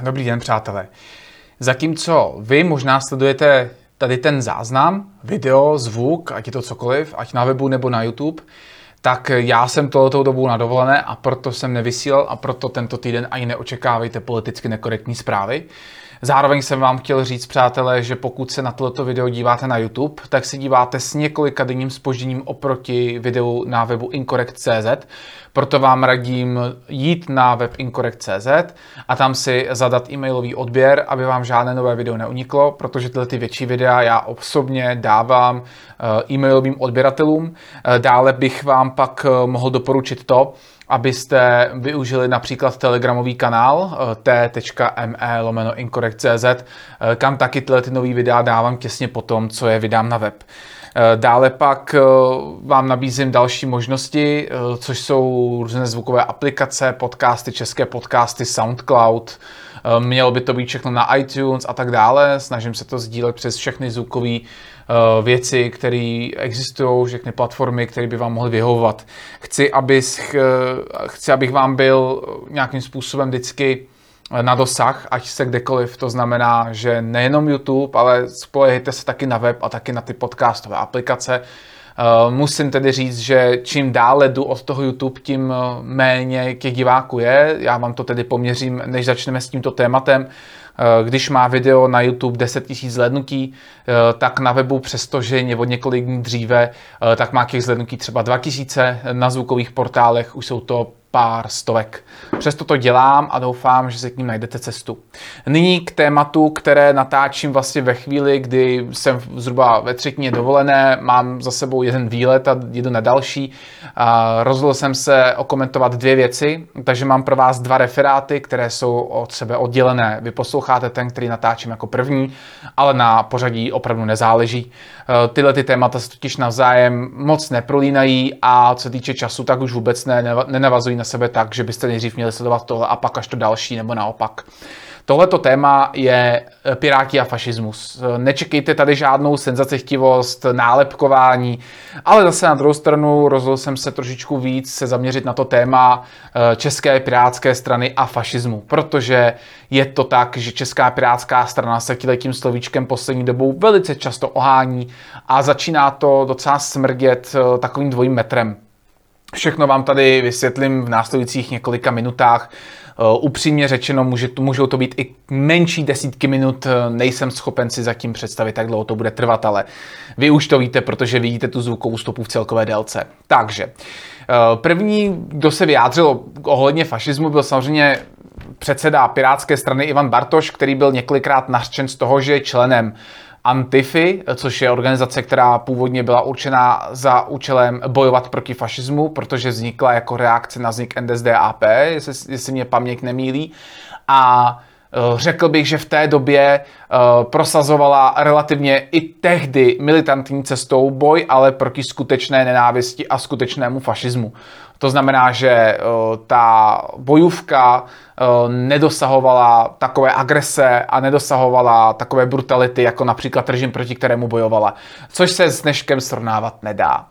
Dobrý den, přátelé. Zatímco vy možná sledujete tady ten záznam, video, zvuk, ať je to cokoliv, ať na webu nebo na YouTube, tak já jsem tohoto dobu na dovolené a proto jsem nevysílal a proto tento týden ani neočekávejte politicky nekorektní zprávy. Zároveň jsem vám chtěl říct, přátelé, že pokud se na toto video díváte na YouTube, tak se díváte s několika denním spožděním oproti videu na webu incorrect.cz. Proto vám radím jít na web incorrect.cz a tam si zadat e-mailový odběr, aby vám žádné nové video neuniklo, protože tyhle ty větší videa já osobně dávám eh, e-mailovým odběratelům. Eh, dále bych vám pak eh, mohl doporučit to, abyste využili například telegramový kanál t.me lomeno incorrect.cz, kam taky tyhle ty nový videa dávám těsně po tom, co je vydám na web. Eh, dále pak vám nabízím další možnosti, což jsou různé zvukové aplikace, podcasty, české podcasty, SoundCloud, mělo by to být všechno na iTunes a tak dále. Snažím se to sdílet přes všechny zvukové Eh, věci, které existují, všechny platformy, které by vám mohly vyhovovat. Chci, abych, eh, chci, abych vám byl nějakým způsobem vždycky na dosah, ať se kdekoliv. To znamená, že nejenom YouTube, ale spolehejte se taky na web a taky na ty podcastové aplikace. Uh, musím tedy říct, že čím dále jdu od toho YouTube, tím méně těch diváků je. Já vám to tedy poměřím, než začneme s tímto tématem. Eh, když má video na YouTube 10 000 zhlednutí, eh, tak na webu, přestože je od několik dní dříve, eh, tak má těch zhlednutí třeba 2000, na zvukových portálech už jsou to pár stovek. Přesto to dělám a doufám, že se k ním najdete cestu. Nyní k tématu, které natáčím vlastně ve chvíli, kdy jsem zhruba ve třetině dovolené, mám za sebou jeden výlet a jedu na další. Rozhodl jsem se okomentovat dvě věci, takže mám pro vás dva referáty, které jsou od sebe oddělené. Vy posloucháte ten, který natáčím jako první, ale na pořadí opravdu nezáleží. E, tyhle ty témata se totiž navzájem moc neprolínají a co týče času, tak už vůbec ne, nenavazují na sebe tak, že byste nejdřív měli sledovat tohle a pak až to další, nebo naopak. Tohleto téma je eh, Piráti a fašismus. Eh, nečekejte tady žádnou senzacechtivost, nálepkování, ale zase na druhou stranu rozhodl jsem se trošičku víc se zaměřit na to téma eh, České pirátské strany a fašismu, protože je to tak, že Česká pirátská strana se tím slovíčkem poslední dobou velice často ohání a začíná to docela smrdět takovým dvojím metrem. Všechno vám tady vysvětlím v následujících několika minutách. Uh, upřímně řečeno, může, můžou to být i menší desítky minut, nejsem schopen si zatím představit, jak dlouho to bude trvat, ale vy už to víte, protože vidíte tu zvukovou stopu v celkové délce. Takže, uh, první, kdo se vyjádřil ohledně fašismu, byl samozřejmě předseda Pirátské strany Ivan Bartoš, který byl několikrát nařčen z toho, že je členem Antify, což je organizace, která původně byla určená za účelem bojovat proti fašismu, protože vznikla jako reakce na vznik NSDAP, jestli, jestli mě paměť nemýlí. A eh, řekl bych, že v té době eh, prosazovala relativně i tehdy militantní cestou boj, ale proti skutečné nenávisti a skutečnému fašismu. To znamená, že eh, ta bojůvka eh, nedosahovala takové agrese a nedosahovala takové brutality, jako například režim, proti kterému bojovala, což se s dneškem srovnávat nedá.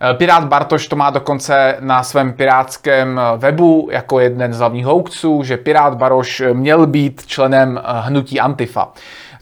Eh, Pirát Bartoš to má dokonce na svém pirátském webu jako jeden z hlavních houkců, že Pirát Baroš měl být členem hnutí Antifa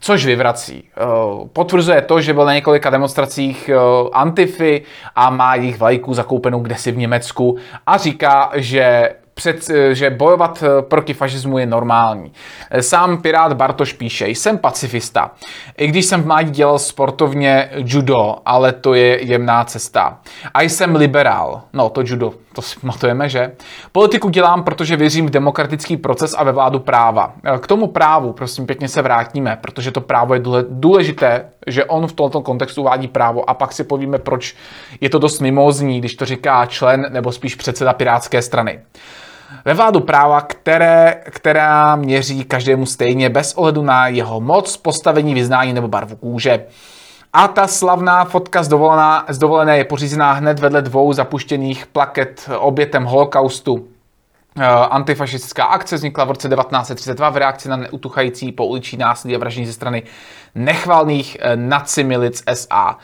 což vyvrací. Eh, potvrzuje to, že byl na několika demonstracích eh, Antify a má jejich vlajku zakoupenou kdesi v Německu a říká, že před, eh, že bojovat proti fašismu je normální. Sám Pirát Bartoš píše, jsem pacifista. I když jsem v mládí dělal sportovně judo, ale to je jemná cesta. A jsem liberál. No, to judo to si pamatujeme, že? Politiku dělám, protože věřím v demokratický proces a ve vládu práva. K tomu právu, prosím, pěkně se vrátíme, protože to právo je důležité, že on v tomto kontextu uvádí právo a pak si povíme, proč je to dost mimozní, když to říká člen nebo spíš předseda Pirátské strany. Ve vládu práva, které, která měří každému stejně bez ohledu na jeho moc, postavení, vyznání nebo barvu kůže. A ta slavná fotka z, dovolená, z dovolené je pořízená hned vedle dvou zapuštěných plaket obětem holokaustu. Eh, antifašistická akce vznikla v roce 1932 v reakci na neutuchající pouliční násilí a vraždění ze strany nechvalných eh, nacimilic SA.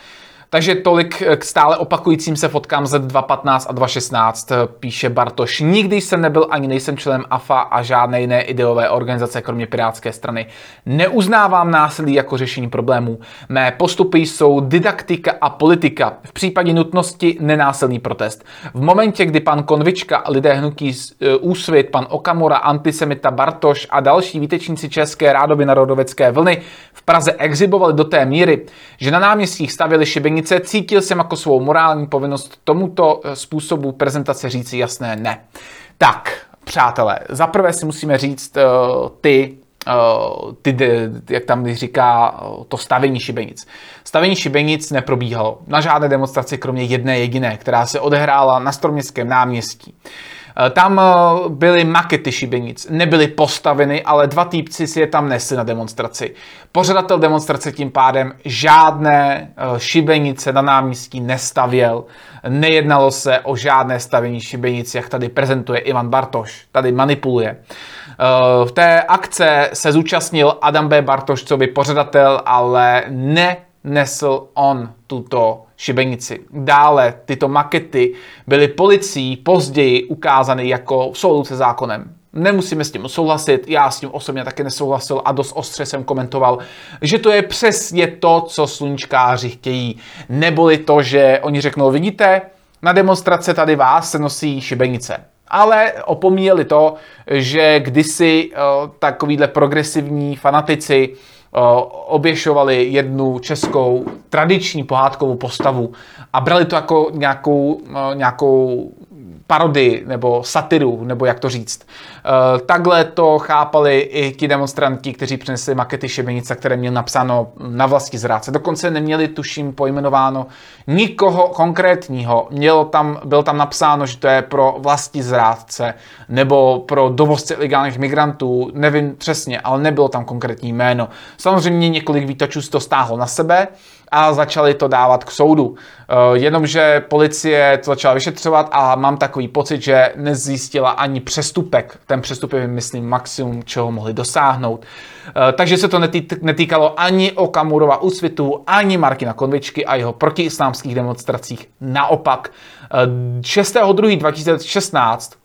Takže tolik k stále opakujícím se fotkám z 2.15 a 2.16, píše Bartoš. Nikdy jsem nebyl ani nejsem členem AFA a žádné jiné ideové organizace, kromě Pirátské strany. Neuznávám násilí jako řešení problémů. Mé postupy jsou didaktika a politika. V případě nutnosti nenásilný protest. V momentě, kdy pan Konvička, lidé hnutí e, Úsvit, pan Okamura, antisemita Bartoš a další výtečníci České rádoby narodovecké vlny v Praze exhibovali do té míry, že na náměstích stavěli šibenice, cítil jsem jako svou morální povinnost tomuto eh, způsobu prezentace říci jasné ne. Tak, přátelé, zaprvé si musíme říct uh, ty Uh, ty, jak tam říká, to stavění šibenic. Stavění šibenic neprobíhalo na žádné demonstraci, kromě jedné jediné, která se odehrála na Stroměstském náměstí. Uh, Eh, tam eh, byly makety šibenic, nebyly postaveny, ale dva týpci si je tam nesli na demonstraci. Pořadatel demonstrace tím pádem žádné eh, šibenice na náměstí nestavěl. Nejednalo se o žádné stavění šibenic, jak tady prezentuje Ivan Bartoš. Tady manipuluje. V té akce se zúčastnil Adam B. Bartoš, co by pořadatel, ale ne nesl on tuto šibenici. Dále tyto makety byly policií později ukázány jako v souladu se zákonem. Nemusíme s tím souhlasit, já s tím osobně taky nesouhlasil a dost ostře jsem komentoval, že to je přesně to, co sluníčkáři chtějí. Neboli to, že oni řeknou, vidíte, na demonstrace tady vás se nosí šibenice. Ale opomíjeli to, že kdysi uh, takovýhle progresivní fanatici oběšovali jednu českou tradiční pohádkovou postavu a brali to jako nějakou, nějakou parodii nebo satiru, nebo jak to říct. Eh, takhle to chápali i ti demonstranti, kteří přinesli makety Šibenice, které měl napsáno na vlastní zrádce. Dokonce neměli, tuším, pojmenováno nikoho konkrétního. Mělo tam, bylo tam napsáno, že to je pro vlastní zrádce nebo pro dovozce ilegálních migrantů, nevím přesně, ale nebylo tam konkrétní jméno. Samozřejmě několik výtačů to stáhlo na sebe, a začali to dávat k soudu. Eh, jenomže policie to začala vyšetřovat a mám takový pocit, že nezjistila ani přestupek. Ten přestupek je, myslím, maximum, čeho mohli dosáhnout. Eh, takže se to netýkalo ani Okamurova úsvitu, ani Markina Konvičky a jeho protiislámských demonstracích. Naopak, 6.2.2016 eh,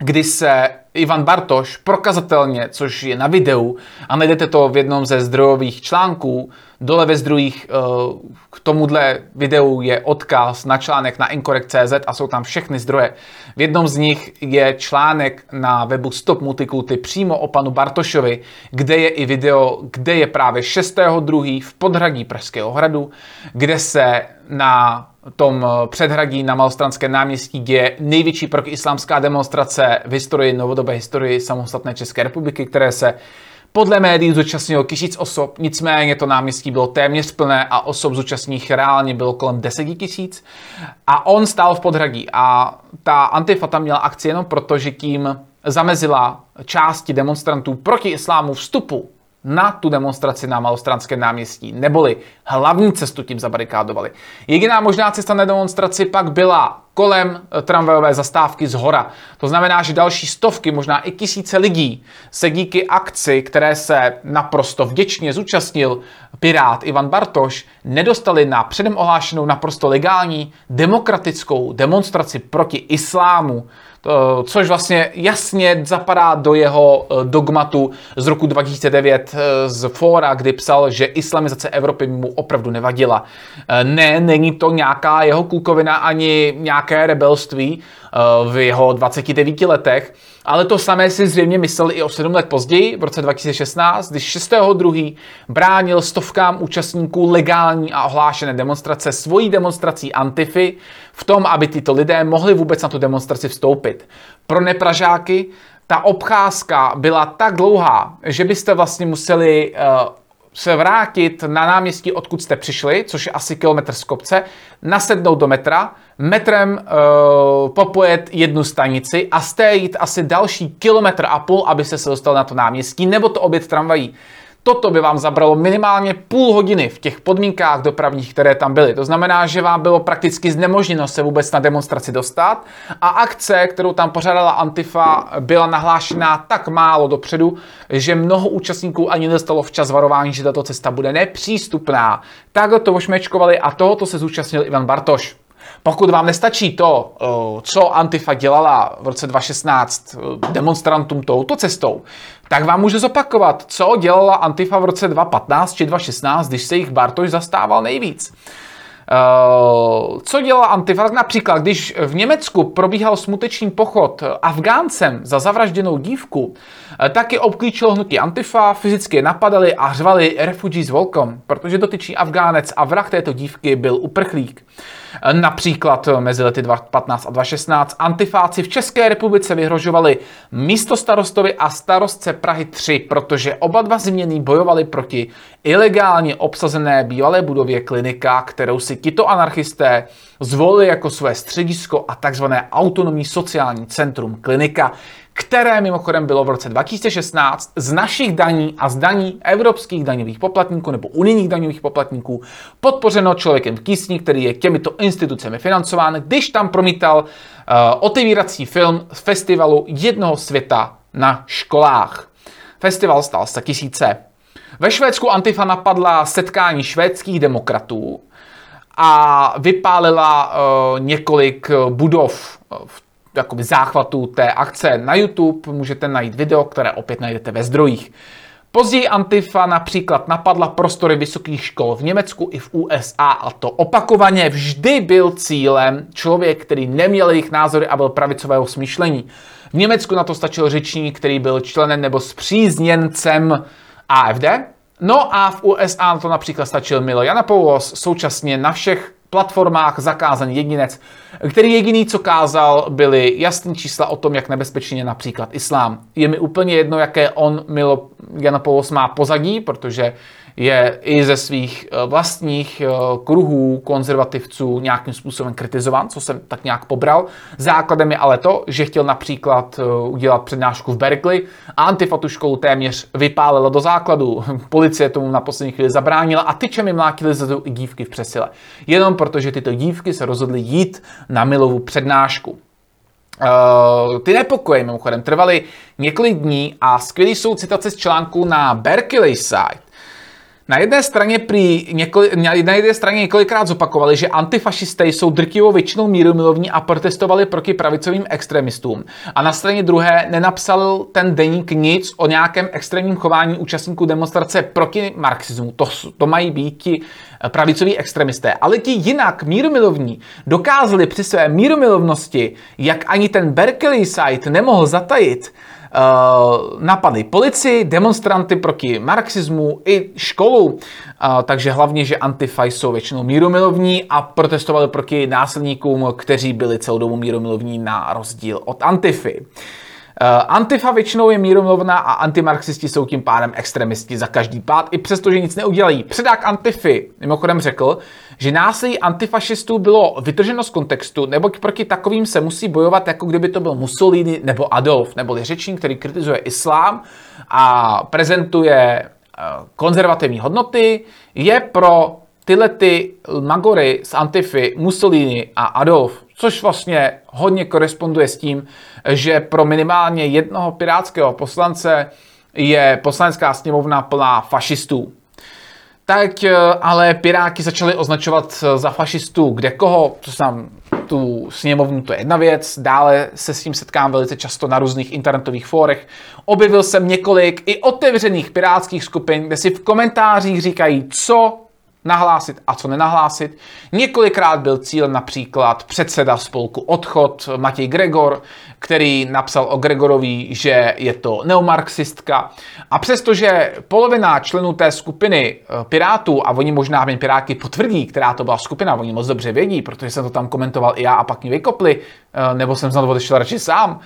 kdy se Ivan Bartoš prokazatelně, což je na videu, a najdete to v jednom ze zdrojových článků, dole ve zdrojích eh, k tomuhle videu je odkaz na článek na incorrect.cz a jsou tam všechny zdroje. V jednom z nich je článek na webu Stop Multikulty přímo o panu Bartošovi, kde je i video, kde je právě 6.2. v podhradí Pražského hradu, kde se na tom eh, předhradí na Malostranském náměstí děje největší protislámská demonstrace v historii, novodobé historii samostatné České republiky, které se podle médií zúčastnilo tisíc osob, nicméně to náměstí bylo téměř plné a osob zúčastních reálně bylo kolem 10 tisíc. A on stál v podhradí a ta Antifa tam měla akci jenom proto, že tím zamezila části demonstrantů proti islámu vstupu na tu demonstraci na Malostranském náměstí, neboli hlavní cestu tím zabarikádovali. Jediná možná cesta na demonstraci pak byla kolem eh, tramvajové zastávky z hora. To znamená, že další stovky, možná i tisíce lidí se díky akci, které se naprosto vděčně zúčastnil Pirát Ivan Bartoš, nedostali na předem ohlášenou naprosto legální demokratickou demonstraci proti islámu, což vlastně jasně zapadá do jeho eh, dogmatu z roku 2009 eh, z fóra, kdy psal, že islamizace Evropy mu opravdu nevadila. Ne, není to nějaká jeho kulkovina ani nějaké rebelství eh, v jeho 29 letech, ale to samé si zřejmě myslel i o 7 let později, v roce 2016, když 6.2. bránil stovkám účastníků legální a ohlášené demonstrace svojí demonstrací Antify v tom, aby tyto lidé mohli vůbec na tu demonstraci vstoupit. Pro nepražáky ta obcházka byla tak dlouhá, že byste vlastně museli uh, se vrátit na náměstí, odkud jste přišli, což je asi kilometr z kopce, nasednout do metra, metrem uh, popojet jednu stanici a z té jít asi další kilometr a půl, aby se dostal na to náměstí, nebo to obět tramvají. Toto by vám zabralo minimálně půl hodiny v těch podmínkách dopravních, které tam byly. To znamená, že vám bylo prakticky znemožněno se vůbec na demonstraci dostat a akce, kterou tam pořádala Antifa, byla nahlášená tak málo dopředu, že mnoho účastníků ani nedostalo včas varování, že tato cesta bude nepřístupná. Takhle to ošmečkovali a tohoto se zúčastnil Ivan Bartoš. Pokud vám nestačí to, eh, co Antifa dělala v roce 2016 eh, demonstrantům touto cestou, tak vám můžu zopakovat, co dělala Antifa v roce 2015 či 2016, když se jich Bartoš zastával nejvíc. Uh, co dělala Antifa? Například, když v Německu probíhal smuteční pochod Afgáncem za zavražděnou dívku, taky obklíčilo hnutí Antifa, fyzicky je napadali a řvali refugees welcome, protože dotyčný Afgánec a vrah této dívky byl uprchlík. Například mezi lety 2015 a 2016 antifáci v České republice vyhrožovali místo starostovi a starostce Prahy 3, protože oba dva změny bojovali proti ilegálně obsazené bývalé budově klinika, kterou si tito anarchisté zvolili jako své středisko a takzvané autonomní sociální centrum klinika, které mimochodem bylo v roce 2016 z našich daní a z daní evropských daňových poplatníků nebo unijních daňových poplatníků podpořeno člověkem v tísni, který je těmito institucemi financován, když tam promítal uh, otevírací film z festivalu Jednoho světa na školách. Festival stal 100 tisíce. Ve Švédsku Antifa napadla setkání švédských demokratů a vypálila uh, několik budov v jakoby záchvatu té akce na YouTube můžete najít video, které opět najdete ve zdrojích. Později Antifa například napadla prostory vysokých škol v Německu i v USA a to opakovaně vždy byl cílem člověk, který neměl jejich názory a byl pravicového smýšlení. V Německu na to stačil řečník, který byl členem nebo spřízněncem AFD, No a v USA to například stačil Milo Janapoulos, současně na všech platformách zakázaný jedinec, který jediný, co kázal, byly jasné čísla o tom, jak nebezpečný je například islám. Je mi úplně jedno, jaké on, Milo Janopoulos, má pozadí, protože je i ze svých eh, vlastních eh, kruhů konzervativců nějakým způsobem kritizován, co jsem tak nějak pobral. Základem je ale to, že chtěl například eh, udělat přednášku v Berkeley a Antifa tu školu téměř vypálila do základu. Policie tomu na poslední chvíli zabránila a tyčem mi mlátili zadu i dívky v přesile. Jenom protože tyto dívky se rozhodly jít na Milovu přednášku. Uh, ty nepokoje mimochodem trvaly několik dní a skvělý jsou citace z článku na Berkeley site, na jedné straně, prý několik, na jedné straně několikrát zopakovali, že antifašisté jsou drtivou většinou mírumilovní a protestovali proti pravicovým extremistům. A na straně druhé nenapsal ten deník nic o nějakém extrémním chování účastníků demonstrace proti marxismu. To, to mají být ti pravicoví extremisté. Ale ti jinak mírumilovní dokázali při své mírumilovnosti, jak ani ten Berkeley site nemohl zatajit, Uh, napadli policii, demonstranty proti marxismu i školu, uh, takže hlavně, že Antifa jsou většinou míromilovní a protestovali proti násilníkům, kteří byli celou dobu míromilovní na rozdíl od Antify. Eh, Antifa většinou je míromilovná a antimarxisti jsou tím pádem extremisti za každý pád, i přesto, že nic neudělají. Předák Antify mimochodem řekl, že násilí antifašistů bylo vytrženo z kontextu, neboť proti takovým se musí bojovat, jako kdyby to byl Mussolini nebo Adolf, nebo řečník, který kritizuje islám a prezentuje eh, konzervativní hodnoty, je pro tyhle ty magory z Antify, Mussolini a Adolf, což vlastně hodně koresponduje s tím, že pro minimálně jednoho pirátského poslance je poslanecká sněmovna plná fašistů. Tak eh, ale Piráti začali označovat za fašistů kde koho, to jsem tu sněmovnu, to je jedna věc. Dále se s tím setkám velice často na různých internetových fórech. Objevil jsem několik i otevřených pirátských skupin, kde si v komentářích říkají, co nahlásit a co nenahlásit. Několikrát byl cíl například předseda spolku Odchod Matěj Gregor, který napsal o Gregorovi, že je to neomarxistka. A přestože polovina členů té skupiny eh, Pirátů, a oni možná mě Piráky potvrdí, která to byla skupina, oni moc dobře vědí, protože jsem to tam komentoval i já a pak mě vykopli, eh, nebo jsem znal odešel radši sám,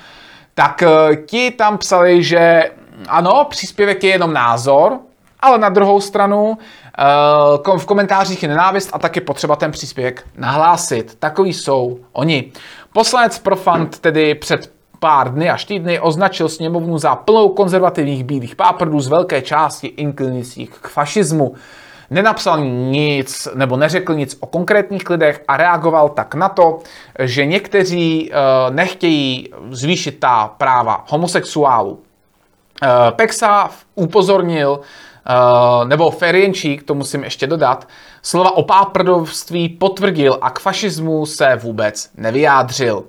tak eh, ti tam psali, že ano, příspěvek je jenom názor, ale na druhou stranu eh, v komentářích je nenávist a taky potřeba ten příspěvek nahlásit. Takový jsou oni. Poslanec Profant tedy před pár dny až týdny označil sněmovnu za plnou konzervativních bílých páprdů z velké části inklinujících k fašismu. Nenapsal nic nebo neřekl nic o konkrétních lidech a reagoval tak na to, že někteří uh, nechtějí zvýšit ta práva homosexuálů. Uh, Pexa upozornil, uh, nebo Ferienčík, to musím ještě dodat, slova o páprdovství potvrdil a k fašismu se vůbec nevyjádřil.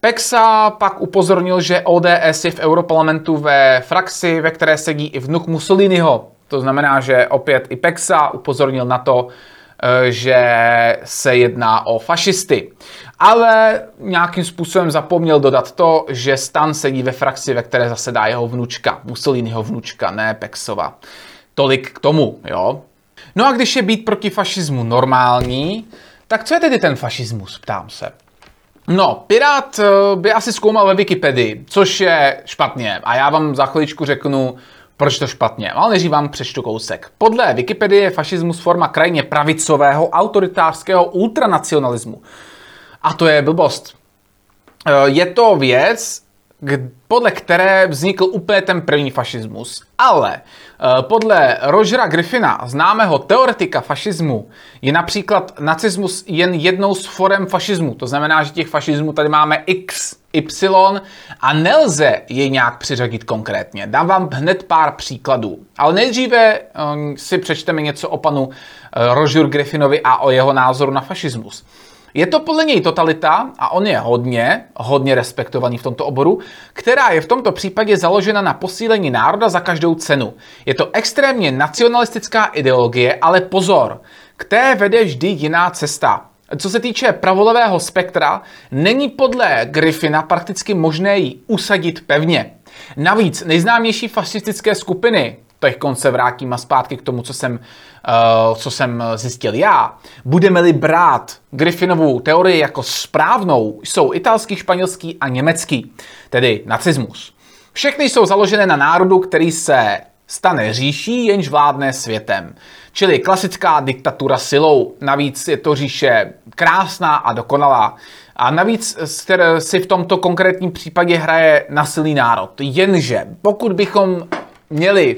Pexa pak upozornil, že ODS je v Europarlamentu ve frakci, ve které sedí i vnuk Mussoliniho. To znamená, že opět i Pexa upozornil na to, eh, že se jedná o fašisty. Ale nějakým způsobem zapomněl dodat to, že Stan sedí ve frakci, ve které zasedá jeho vnučka, Mussoliniho vnučka, ne Pexova. Tolik k tomu, jo. No a když je být proti fašismu normální, tak co je tedy ten fašismus, ptám se. No, Pirát eh, by asi zkoumal ve Wikipedii, což je špatně. A já vám za chviličku řeknu, proč to špatně. Ale než vám přečtu kousek. Podle Wikipedie je fašismus forma krajně pravicového, autoritářského ultranacionalismu. A to je blbost. Eh, je to věc, podle které vznikl úplně ten první fašismus. Ale eh, podle Rogera Griffina, známého teoretika fašismu, je například nacismus jen jednou z forem fašismu. To znamená, že těch fašismů tady máme x, y a nelze je nějak přiřadit konkrétně. Dám vám hned pár příkladů. Ale nejdříve eh, si přečteme něco o panu eh, Roger Griffinovi a o jeho názoru na fašismus. Je to podle něj totalita, a on je hodně, hodně respektovaný v tomto oboru, která je v tomto případě založena na posílení národa za každou cenu. Je to extrémně nacionalistická ideologie, ale pozor, k té vede vždy jiná cesta. Co se týče pravolevého spektra, není podle Griffina prakticky možné ji usadit pevně. Navíc nejznámější fašistické skupiny, teď se vrátím a zpátky k tomu, co jsem, uh, co jsem zjistil já. Budeme-li brát Griffinovu teorii jako správnou, jsou italský, španělský a německý, tedy nacismus. Všechny jsou založené na národu, který se stane říší, jenž vládne světem. Čili klasická diktatura silou. Navíc je to říše krásná a dokonalá. A navíc si v tomto konkrétním případě hraje nasilný národ. Jenže pokud bychom měli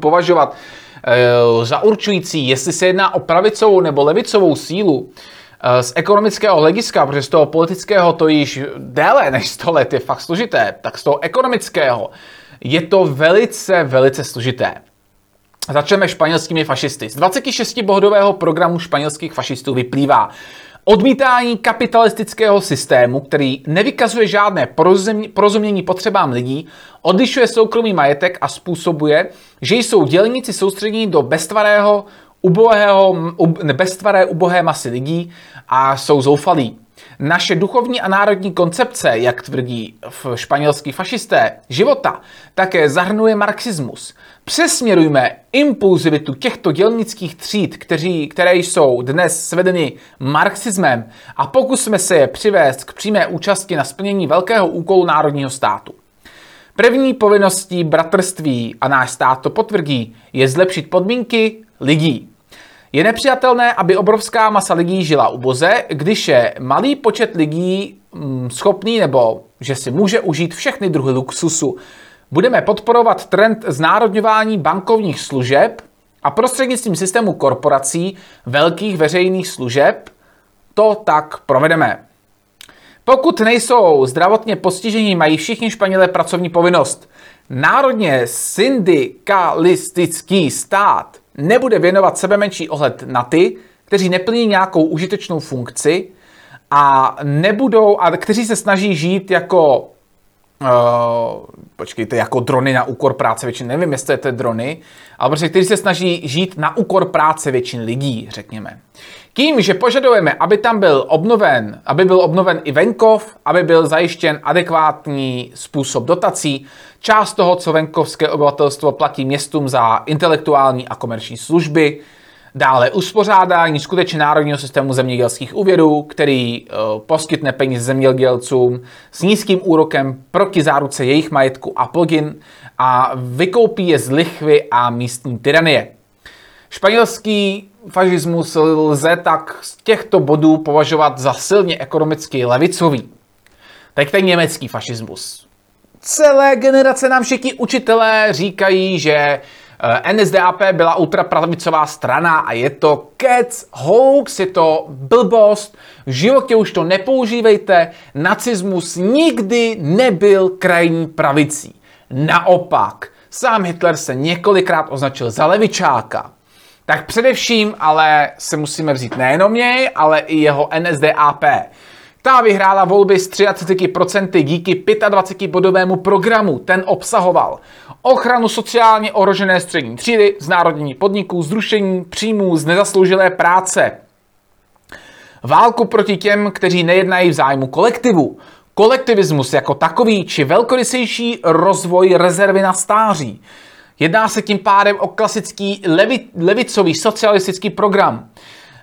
považovat eh, za určující, jestli se jedná o pravicovou nebo levicovou sílu, eh, z ekonomického hlediska, protože z toho politického to již déle než 100 let je fakt složité, tak z toho ekonomického je to velice, velice složité. Začneme španělskými fašisty. Z 26 bohdového programu španělských fašistů vyplývá, Odmítání kapitalistického systému, který nevykazuje žádné porozumění potřebám lidí, odlišuje soukromý majetek a způsobuje, že jsou dělníci soustředěni do beztvarého, ubohého, beztvaré ubohé masy lidí a jsou zoufalí. Naše duchovní a národní koncepce, jak tvrdí španělský fašisté, života také zahrnuje marxismus. Přesměrujme impulzivitu těchto dělnických tříd, kteří, které jsou dnes svedeny marxismem a pokusme se je přivést k přímé účasti na splnění velkého úkolu národního státu. První povinností bratrství, a náš stát to potvrdí, je zlepšit podmínky lidí. Je nepřijatelné, aby obrovská masa lidí žila u boze, když je malý počet lidí mm, schopný nebo že si může užít všechny druhy luxusu. Budeme podporovat trend znárodňování bankovních služeb a prostřednictvím systému korporací velkých veřejných služeb to tak provedeme. Pokud nejsou zdravotně postižení, mají všichni Španělé pracovní povinnost. Národně syndikalistický stát nebude věnovat sebe menší ohled na ty, kteří neplní nějakou užitečnou funkci a nebudou, a kteří se snaží žít jako Uh, počkejte, jako drony na úkor práce většiny, nevím, jestli to je drony, ale prostě kteří se snaží žít na úkor práce většin lidí, řekněme. Tím, že požadujeme, aby tam byl obnoven, aby byl obnoven i venkov, aby byl zajištěn adekvátní způsob dotací, část toho, co venkovské obyvatelstvo platí městům za intelektuální a komerční služby, Dále uspořádání skutečně národního systému zemědělských úvěrů, který uh, poskytne peníze zemědělcům s nízkým úrokem proti záruce jejich majetku a plugin a vykoupí je z lichvy a místní tyranie. Španělský fašismus lze tak z těchto bodů považovat za silně ekonomicky levicový. Tak ten německý fašismus. Celé generace nám všichni učitelé říkají, že eh, NSDAP byla ultrapravicová strana a je to kec, hoax, je to blbost, v životě už to nepoužívejte, nacismus nikdy nebyl krajní pravicí. Naopak, sám Hitler se několikrát označil za levičáka. Tak především ale se musíme vzít nejenom něj, ale i jeho NSDAP. Ta vyhrála volby s 33% díky 25-bodovému programu. Ten obsahoval ochranu sociálně ohrožené střední třídy, znárodnění podniků, zrušení příjmů z nezasloužilé práce, válku proti těm, kteří nejednají v zájmu kolektivu, kolektivismus jako takový či velkorysejší rozvoj rezervy na stáří. Jedná se tím pádem o klasický levi, levicový socialistický program.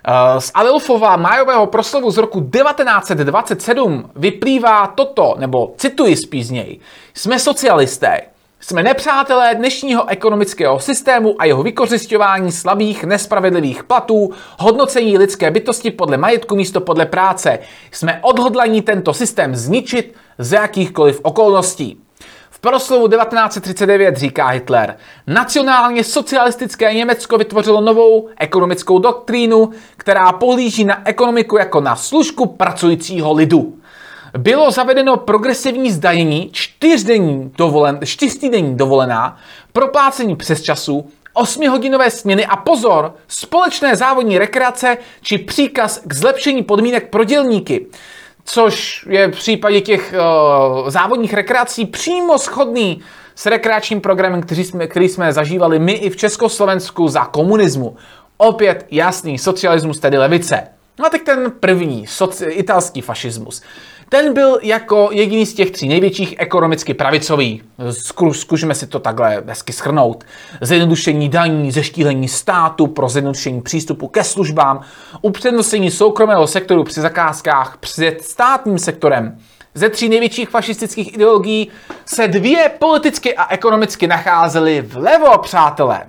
Eh, z Adolfova májového proslovu z roku 1927 vyplývá toto, nebo cituji spíš z něj. Jsme socialisté. Jsme nepřátelé dnešního ekonomického systému a jeho vykořišťování slabých, nespravedlivých platů, hodnocení lidské bytosti podle majetku místo podle práce. Jsme odhodlaní tento systém zničit ze jakýchkoliv okolností proslovu 1939 říká Hitler, nacionálně socialistické Německo vytvořilo novou ekonomickou doktrínu, která pohlíží na ekonomiku jako na služku pracujícího lidu. Bylo zavedeno progresivní zdanění, čtyřdenní dovolen, čtyřdenní dovolená, proplácení přes času, osmihodinové směny a pozor, společné závodní rekreace či příkaz k zlepšení podmínek pro dělníky což je v případě těch uh, závodních rekreací přímo schodný s rekreačním programem, který jsme, který jsme zažívali my i v Československu za komunismu. Opět jasný socialismus, tedy levice. No a teď ten první, soci, italský fašismus. Ten byl jako jediný z těch tří největších ekonomicky pravicový. Zkušme si to takhle hezky schrnout. Zjednodušení daní, zeštílení státu pro zjednodušení přístupu ke službám, upřednostnění soukromého sektoru při zakázkách před státním sektorem. Ze tří největších fašistických ideologií se dvě politicky a ekonomicky nacházely vlevo, přátelé.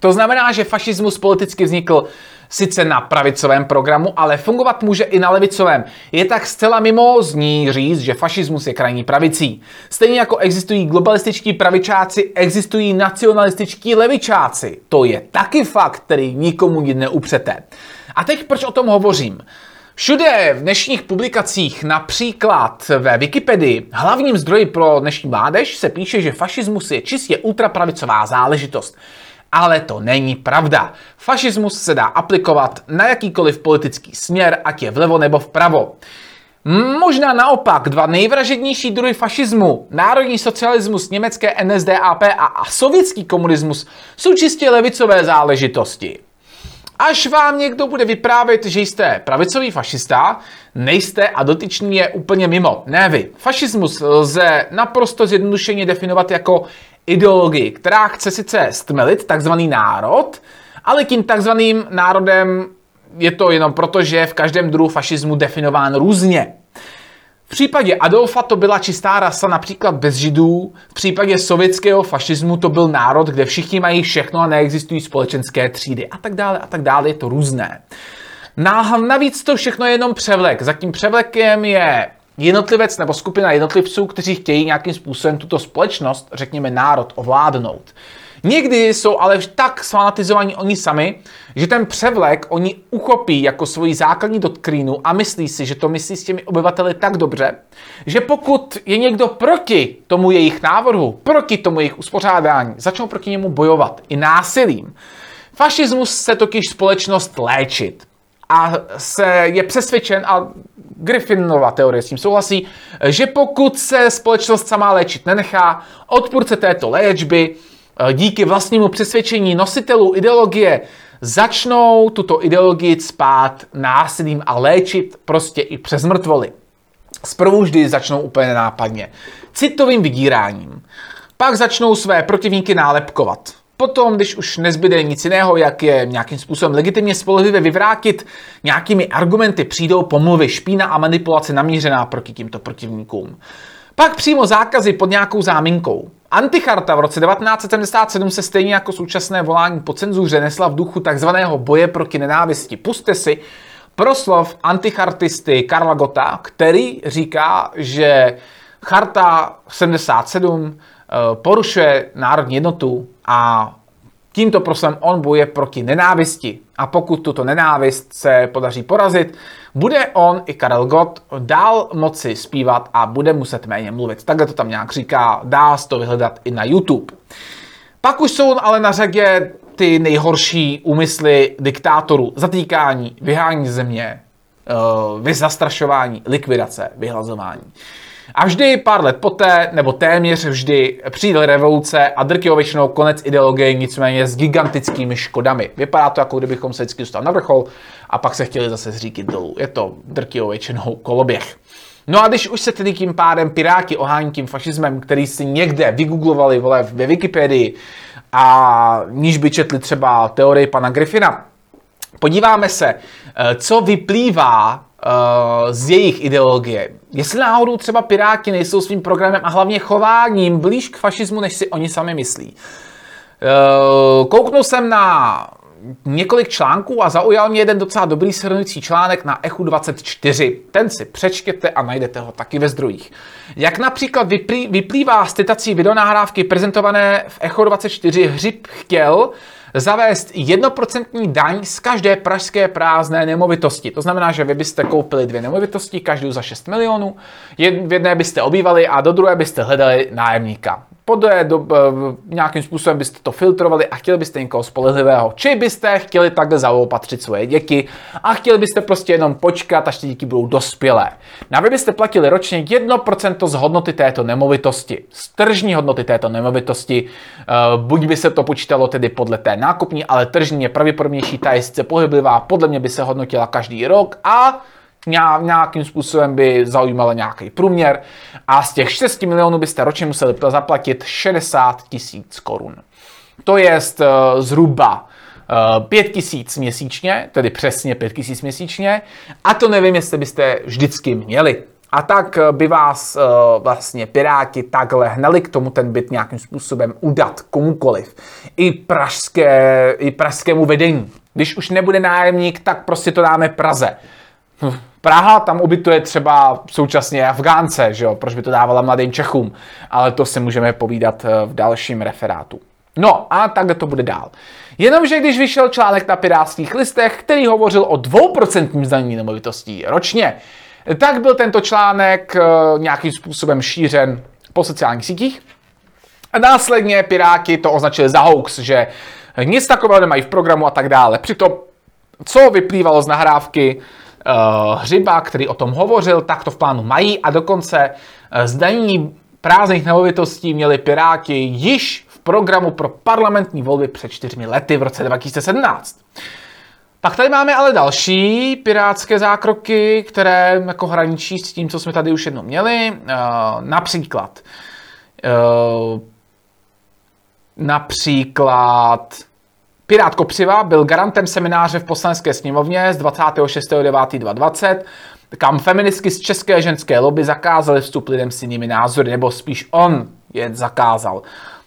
To znamená, že fašismus politicky vznikl sice na pravicovém programu, ale fungovat může i na levicovém. Je tak zcela mimo z ní říct, že fašismus je krajní pravicí. Stejně jako existují globalističtí pravičáci, existují nacionalističtí levičáci. To je taky fakt, který nikomu nic neupřete. A teď proč o tom hovořím? Všude v dnešních publikacích, například ve Wikipedii, hlavním zdroji pro dnešní mládež, se píše, že fašismus je čistě ultrapravicová záležitost. Ale to není pravda. Fašismus se dá aplikovat na jakýkoliv politický směr, ať je vlevo nebo vpravo. Možná naopak dva nejvražednější druhy fašismu, národní socialismus, německé NSDAP a sovětský komunismus, jsou čistě levicové záležitosti. Až vám někdo bude vyprávět, že jste pravicový fašista, nejste a dotyčný je úplně mimo. Ne vy. Fašismus lze naprosto zjednodušeně definovat jako ideologii, která chce sice stmelit takzvaný národ, ale tím takzvaným národem je to jenom proto, že je v každém druhu fašismu definován různě. V případě Adolfa to byla čistá rasa například bez židů, v případě sovětského fašismu to byl národ, kde všichni mají všechno a neexistují společenské třídy a tak dále a tak dále, je to různé. Navíc to všechno je jenom převlek. Za tím převlekem je jednotlivec nebo skupina jednotlivců, kteří chtějí nějakým způsobem tuto společnost, řekněme národ, ovládnout. Někdy jsou ale tak sfanatizovaní oni sami, že ten převlek oni uchopí jako svoji základní doktrínu a myslí si, že to myslí s těmi obyvateli tak dobře, že pokud je někdo proti tomu jejich návrhu, proti tomu jejich uspořádání, začnou proti němu bojovat i násilím. Fašismus se totiž společnost léčit a se je přesvědčen, a Griffinova teorie s tím souhlasí, že pokud se společnost sama léčit nenechá, odpůrce této léčby eh, díky vlastnímu přesvědčení nositelů ideologie začnou tuto ideologii spát násilím a léčit prostě i přes mrtvoly. Zprvu vždy začnou úplně nápadně. Citovým vydíráním. Pak začnou své protivníky nálepkovat. Potom, když už nezbyde nic jiného, jak je nějakým způsobem legitimně spolehlivě vyvrátit, nějakými argumenty přijdou pomluvy, špína a manipulace namířená proti tímto protivníkům. Pak přímo zákazy pod nějakou záminkou. Anticharta v roce 1977 se stejně jako současné volání po cenzuře nesla v duchu takzvaného boje proti nenávisti. Puste si, proslov antichartisty Karla Gota, který říká, že Charta 77 eh, porušuje národní jednotu a tímto proslovem on bojuje proti nenávisti. A pokud tuto nenávist se podaří porazit, bude on i Karel Gott dál moci zpívat a bude muset méně mluvit. Takhle to tam nějak říká, dá se to vyhledat i na YouTube. Pak už jsou ale na řadě ty nejhorší úmysly diktátorů. Zatýkání, vyhání země, uh, zastrašování, likvidace, vyhlazování. A vždy pár let poté, nebo téměř vždy, přijde revoluce a drtivou většinou konec ideologie, nicméně s gigantickými škodami. Vypadá to, jako kdybychom se vždycky dostali na vrchol a pak se chtěli zase zříkit dolů. Je to drtivou většinou koloběh. No a když už se tedy tím pádem piráti ohání tím fašismem, který si někde vygooglovali vole, ve Wikipedii a níž by četli třeba teorii pana Griffina, podíváme se, eh, co vyplývá Eh, z jejich ideologie. Jestli náhodou třeba Piráti nejsou svým programem a hlavně chováním blíž k fašismu, než si oni sami myslí. Uh, kouknul jsem na několik článků a zaujal mě jeden docela dobrý shrnující článek na Echu 24. Ten si přečtěte a najdete ho taky ve zdrojích. Jak například vyplývá z citací videonahrávky prezentované v Echo 24 Hřib chtěl, zavést jednoprocentní daň z každé pražské prázdné nemovitosti. To znamená, že vy byste koupili dvě nemovitosti, každou za 6 milionů, v jedné byste obývali a do druhé byste hledali nájemníka podle do, uh, nějakým způsobem byste to filtrovali a chtěli byste někoho spolehlivého. Či byste chtěli takhle zaopatřit svoje děti a chtěli byste prostě jenom počkat, až ty děti budou dospělé. Na vy byste platili ročně 1% z hodnoty této nemovitosti, z tržní hodnoty této nemovitosti. Uh, buď by se to počítalo tedy podle té nákupní, ale tržní je pravděpodobnější, ta je sice pohyblivá, podle mě by se hodnotila každý rok a nějakým způsobem by zaujímala nějaký průměr a z těch 6 milionů byste ročně museli zaplatit 60 tisíc korun. To je uh, zhruba 5 eh, tisíc měsíčně, tedy přesně 5 tisíc měsíčně, a to nevím, jestli byste vždycky měli. A tak eh, by vás vlastně Piráti takhle hnali k tomu ten byt nějakým způsobem udat komukoliv. I, pražské, i pražskému vedení. Když už nebude nájemník, tak prostě to dáme Praze. Praha tam ubytuje třeba současně Afgánce, že jo? proč by to dávala mladým Čechům, ale to si můžeme povídat eh, v dalším referátu. No a takhle to bude dál. Jenomže když vyšel článek na pirátských listech, který hovořil o 2% zdanění nemovitostí ročně, tak byl tento článek eh, nějakým způsobem šířen po sociálních sítích. A následně Piráti to označili za hoax, že nic takového nemají v programu a tak dále. Přitom, co vyplývalo z nahrávky, uh, Hřiba, který o tom hovořil, tak to v plánu mají a dokonce uh, zdanění prázdných nemovitostí měli Piráti již v programu pro parlamentní volby před čtyřmi lety v roce 2017. Pak tady máme ale další pirátské zákroky, které jako hraničí s tím, co jsme tady už jednou měli. Uh, například například Pirát Kopřiva byl garantem semináře v poslanecké sněmovně z 26.9.2020, kam feministky z české ženské lobby zakázaly vstup lidem s jinými názory, nebo spíš on je zakázal.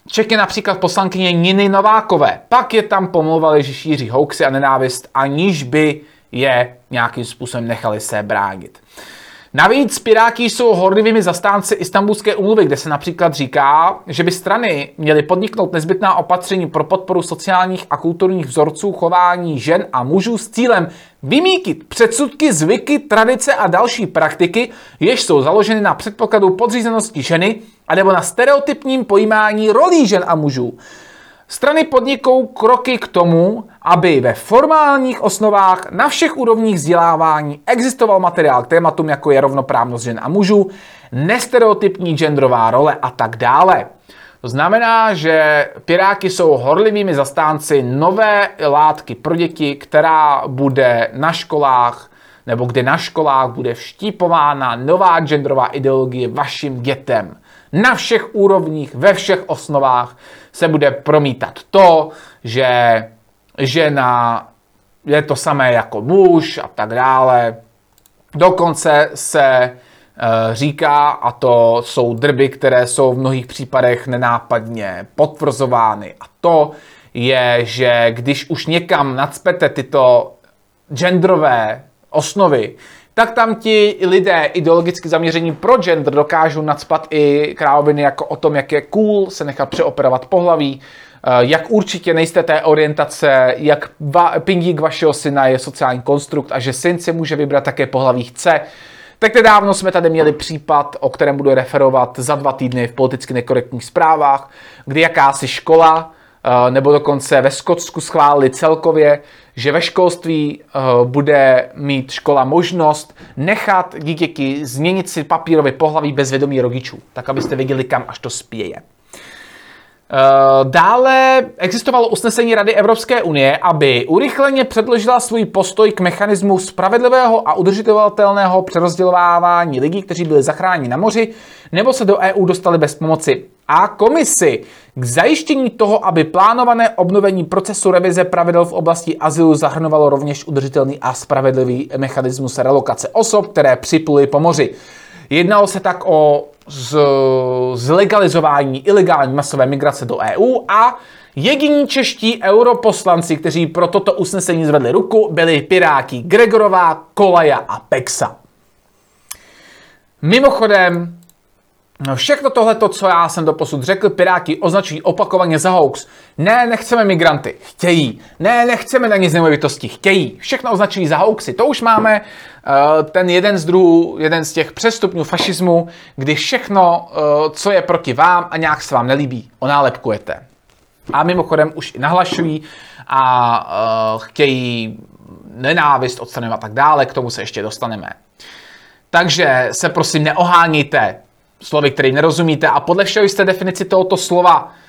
Čeky například poslankyně Niny Novákové. Pak je tam pomluvali, že šíří hoaxy a nenávist, aniž by je nějakým způsobem nechali se bránit. Navíc Piráti jsou horlivými zastánci Istanbulské umluvy, kde se například říká, že by strany měly podniknout nezbytná opatření pro podporu sociálních a kulturních vzorců chování žen a mužů s cílem vymítit předsudky, zvyky, tradice a další praktiky, jež jsou založeny na předpokladu podřízenosti ženy a nebo na stereotypním pojímání rolí žen a mužů. Strany podnikou kroky k tomu, aby ve formálních osnovách na všech úrovních vzdělávání existoval materiál k tématům, jako je rovnoprávnost žen a mužů, nestereotypní genderová role a tak dále. To znamená, že Piráky jsou horlivými zastánci nové látky pro děti, která bude na školách, nebo kde na školách bude vštípována nová genderová ideologie vašim dětem. Na všech úrovních, ve všech osnovách se bude promítat to, že žena je to samé jako muž a tak dále. Dokonce se e, říká, a to jsou drby, které jsou v mnohých případech nenápadně potvrzovány, a to je, že když už někam nadspete tyto genderové osnovy, tak tam ti lidé ideologicky zaměření pro gender dokážou nadspat i kráviny jako o tom, jak je cool se nechat přeoperovat pohlaví, eh, jak určitě nejste té orientace, jak va, pingík vašeho syna je sociální konstrukt a že syn si může vybrat také pohlaví chce. Tak nedávno jsme tady měli případ, o kterém budu referovat za dva týdny v politicky nekorektních zprávách, kdy jakási škola nebo dokonce ve Skotsku schválili celkově, že ve školství eh, bude mít škola možnost nechat dítěti změnit si papírové pohlaví bez vědomí rodičů, tak abyste věděli, kam až to spěje. Eh, dále existovalo usnesení Rady Evropské unie, aby urychleně předložila svůj postoj k mechanismu spravedlivého a udržitelného přerozdělovávání lidí, kteří byli zachráněni na moři nebo se do EU dostali bez pomoci a komisi k zajištění toho, aby plánované obnovení procesu revize pravidel v oblasti azylu zahrnovalo rovněž udržitelný a spravedlivý mechanismus relokace osob, které připluly po moři. Jednalo se tak o z, zlegalizování ilegální masové migrace do EU a jediní čeští europoslanci, kteří pro toto usnesení zvedli ruku, byli Piráti Gregorová, Kolaja a Pexa. Mimochodem, No všechno tohle, co já jsem do posud řekl, Piráti označují opakovaně za hoax. Ne, nechceme migranty. Chtějí. Ne, nechceme na z nemovitosti. Chtějí. Všechno označují za hoaxy. To už máme uh, ten jeden z druhů, jeden z těch přestupňů fašismu, kdy všechno, uh, co je proti vám a nějak se vám nelíbí, onálepkujete. A mimochodem už i nahlašují a uh, chtějí nenávist odstraňovat a tak dále, k tomu se ještě dostaneme. Takže se prosím neoháníte slovy, které nerozumíte a podle všeho jste definici tohoto slova eh,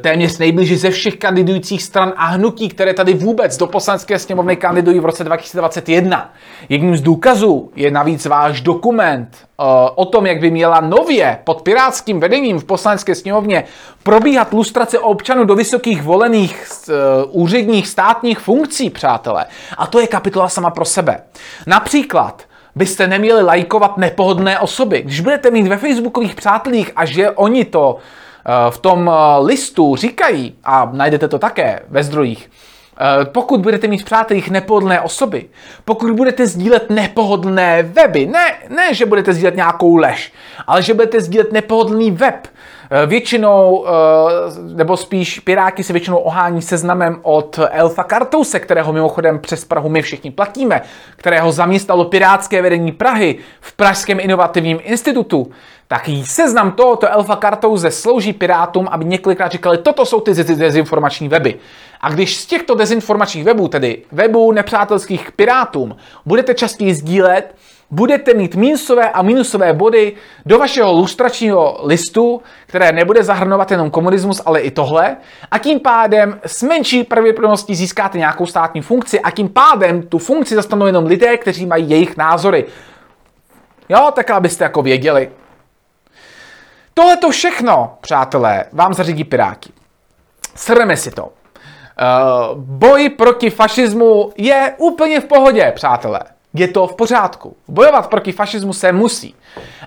téměř nejblíže ze všech kandidujících stran a hnutí, které tady vůbec do poslanecké sněmovny kandidují v roce 2021. Jedním z důkazů je navíc váš dokument uh, o tom, jak by měla nově pod pirátským vedením v poslanecké sněmovně probíhat lustrace občanů do vysokých volených uh, úředních státních funkcí, přátelé. A to je kapitola sama pro sebe. Například byste neměli lajkovat nepohodlné osoby. Když budete mít ve facebookových přátelích a že oni to eh, v tom eh, listu říkají, a najdete to také ve zdrojích, eh, pokud budete mít v přátelích nepohodlné osoby, pokud budete sdílet nepohodlné weby, ne, ne, že budete sdílet nějakou lež, ale že budete sdílet nepohodlný web, Eh, většinou, eh, nebo spíš Piráti se většinou ohání seznamem od Elfa Kartouse, kterého mimochodem přes Prahu my všichni platíme, kterého zaměstnalo Pirátské vedení Prahy v Pražském inovativním institutu, tak seznam tohoto Elfa Kartouze slouží Pirátům, aby několikrát říkali, toto jsou ty dezinformační weby. A když z těchto dezinformačních webů, tedy webů nepřátelských Pirátům, budete častěji sdílet, budete mít minusové a minusové body do vašeho lustračního listu, které nebude zahrnovat jenom komunismus, ale i tohle. A tím pádem s menší pravděpodobností získáte nějakou státní funkci a tím pádem tu funkci zastanou jenom lidé, kteří mají jejich názory. Jo, tak abyste jako věděli. Tohle to všechno, přátelé, vám zařídí Piráti. Sreme si to. Uh, boj proti fašismu je úplně v pohodě, přátelé je to v pořádku. Bojovat proti fašismu se musí,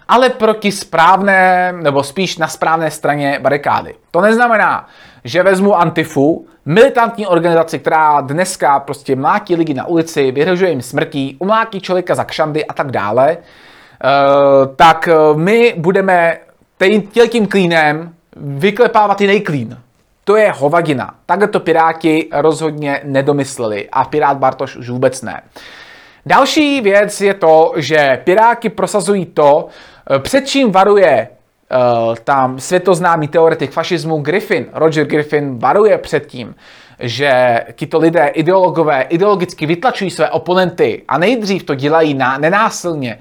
ale proti správné, nebo spíš na správné straně barikády. To neznamená, že vezmu Antifu, militantní organizaci, která dneska prostě mlátí lidi na ulici, vyhrožuje jim smrtí, umlátí člověka za kšandy a tak dále, eh, tak eh, my budeme tím klínem vyklepávat jiný klín. To je hovadina. Takhle to Piráti rozhodně nedomysleli a Pirát Bartoš už vůbec ne. Další věc je to, že Piráky prosazují to, eh, před čím varuje uh, tam světoznámý teoretik fašismu Griffin, Roger Griffin varuje před tím, že tito lidé, ideologové, ideologicky vytlačují své oponenty a nejdřív to dělají na, nenásilně,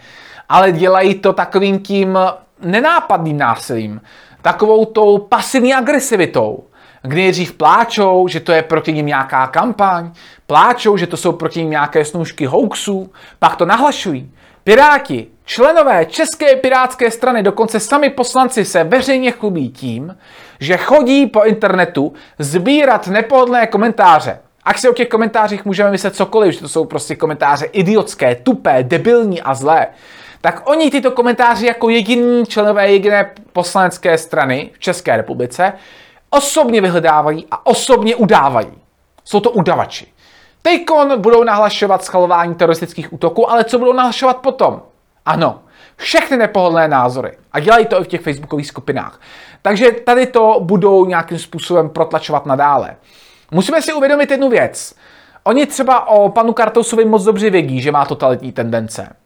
ale dělají to takovým tím nenápadným násilím, takovou tou pasivní agresivitou kdy nejdřív pláčou, že to je proti ním nějaká kampaň, pláčou, že to jsou proti ním nějaké snůžky hoaxů, pak to nahlašují. Piráti, členové České pirátské strany, dokonce sami poslanci se veřejně chlubí tím, že chodí po internetu sbírat nepohodlné komentáře. Ať si o těch komentářích můžeme myslet cokoliv, že to jsou prostě komentáře idiotské, tupé, debilní a zlé, tak oni tyto komentáře jako jediní členové jediné poslanecké strany v České republice osobně vyhledávají a osobně udávají. Jsou to udavači. Tejkon budou nahlašovat schvalování teroristických útoků, ale co budou nahlašovat potom? Ano, všechny nepohodlné názory. A dělají to i v těch facebookových skupinách. Takže tady to budou nějakým způsobem protlačovat nadále. Musíme si uvědomit jednu věc. Oni třeba o panu Kartousovi moc dobře vědí, že má totalitní tendence.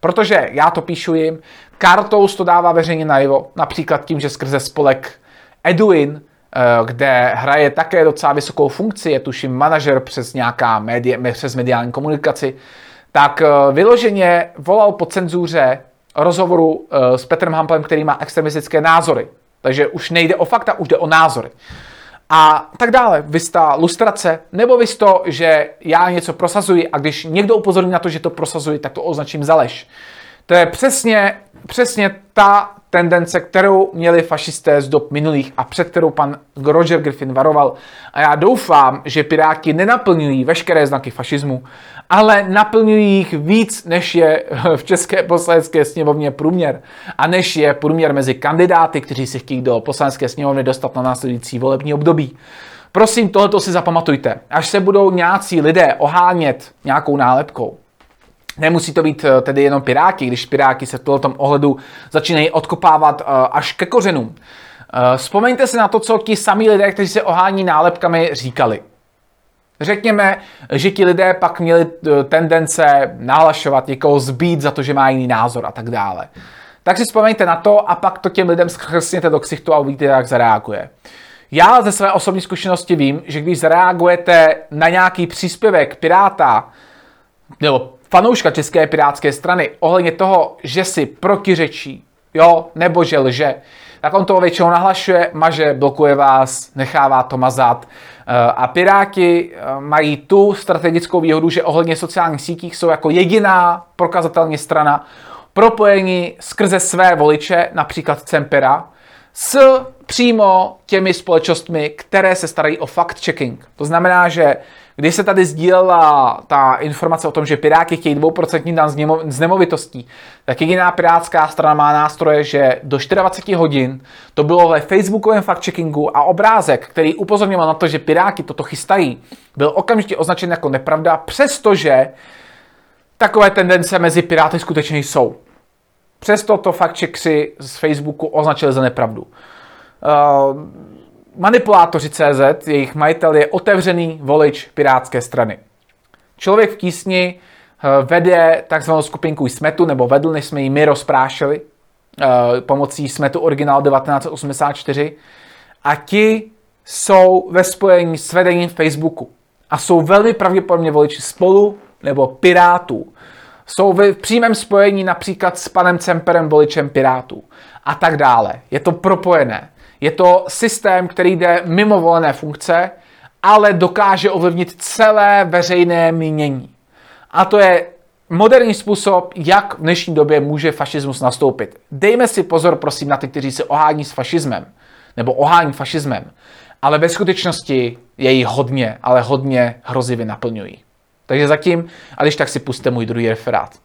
Protože já to píšu jim, Kartous to dává veřejně najevo, například tím, že skrze spolek Eduin, kde hraje také docela vysokou funkci, je tuším manažer přes nějaká média, přes mediální komunikaci, tak eh, vyloženě volal po cenzuře rozhovoru eh, s Petrem Hamplem, který má extremistické názory. Takže už nejde o fakta, už jde o názory. A tak dále. Vy ta lustrace, nebo vy to, že já něco prosazuji a když někdo upozorní na to, že to prosazuji, tak to označím za lež. To je přesně, přesně ta tendence, kterou měli fašisté z dob minulých a před kterou pan Roger Griffin varoval. A já doufám, že Piráti nenaplňují veškeré znaky fašismu, ale naplňují jich víc, než je v České poslanecké sněmovně průměr a než je průměr mezi kandidáty, kteří si chtějí do poslanecké sněmovny dostat na následující volební období. Prosím, tohoto si zapamatujte. Až se budou nějací lidé ohánět nějakou nálepkou, Nemusí to být eh, tedy jenom piráti, když piráti se v tomto ohledu začínají odkopávat eh, až ke kořenům. Eh, vzpomeňte si na to, co ti samí lidé, kteří se ohání nálepkami, říkali. Řekněme, že ti lidé pak měli tendence nahlašovat někoho zbít za to, že má jiný názor a tak dále. Tak si vzpomeňte na to a pak to těm lidem schrsněte do ksichtu a uvidíte, jak zareaguje. Já ze své osobní zkušenosti vím, že když zareagujete na nějaký příspěvek Piráta, nebo fanouška České pirátské strany ohledně toho, že si protiřečí, jo, nebo že lže, tak on to většinou nahlašuje, maže, blokuje vás, nechává to mazat. Eh, a Piráti eh, mají tu strategickou výhodu, že ohledně sociálních sítích jsou jako jediná prokazatelně strana propojení skrze své voliče, například Cempera, s přímo těmi společnostmi, které se starají o fact-checking. To znamená, že když se tady sdílela ta informace o tom, že Piráti chtějí 2% dan z nemovitostí, tak jediná pirátská strana má nástroje, že do 24 hodin to bylo ve facebookovém fact-checkingu a obrázek, který upozorňoval na to, že Piráti toto chystají, byl okamžitě označen jako nepravda, přestože takové tendence mezi Piráty skutečně jsou. Přesto to fact-checkři z Facebooku označili za nepravdu. Uh, Manipulátoři CZ, jejich majitel je otevřený volič Pirátské strany. Člověk v tísni eh, vede takzvanou skupinku Smetu, nebo vedl, než jsme ji my rozprášili eh, pomocí Smetu originál 1984. A ti jsou ve spojení s vedením Facebooku. A jsou velmi pravděpodobně voliči spolu nebo Pirátů. Jsou v přímém spojení například s panem Cemperem, voličem Pirátů. A tak dále. Je to propojené. Je to systém, který jde mimo volené funkce, ale dokáže ovlivnit celé veřejné mínění. A to je moderní způsob, jak v dnešní době může fašismus nastoupit. Dejme si pozor, prosím, na ty, kteří se ohání s fašismem, nebo ohání fašismem, ale ve skutečnosti jej hodně, ale hodně hrozivě naplňují. Takže zatím, a když tak si puste můj druhý referát.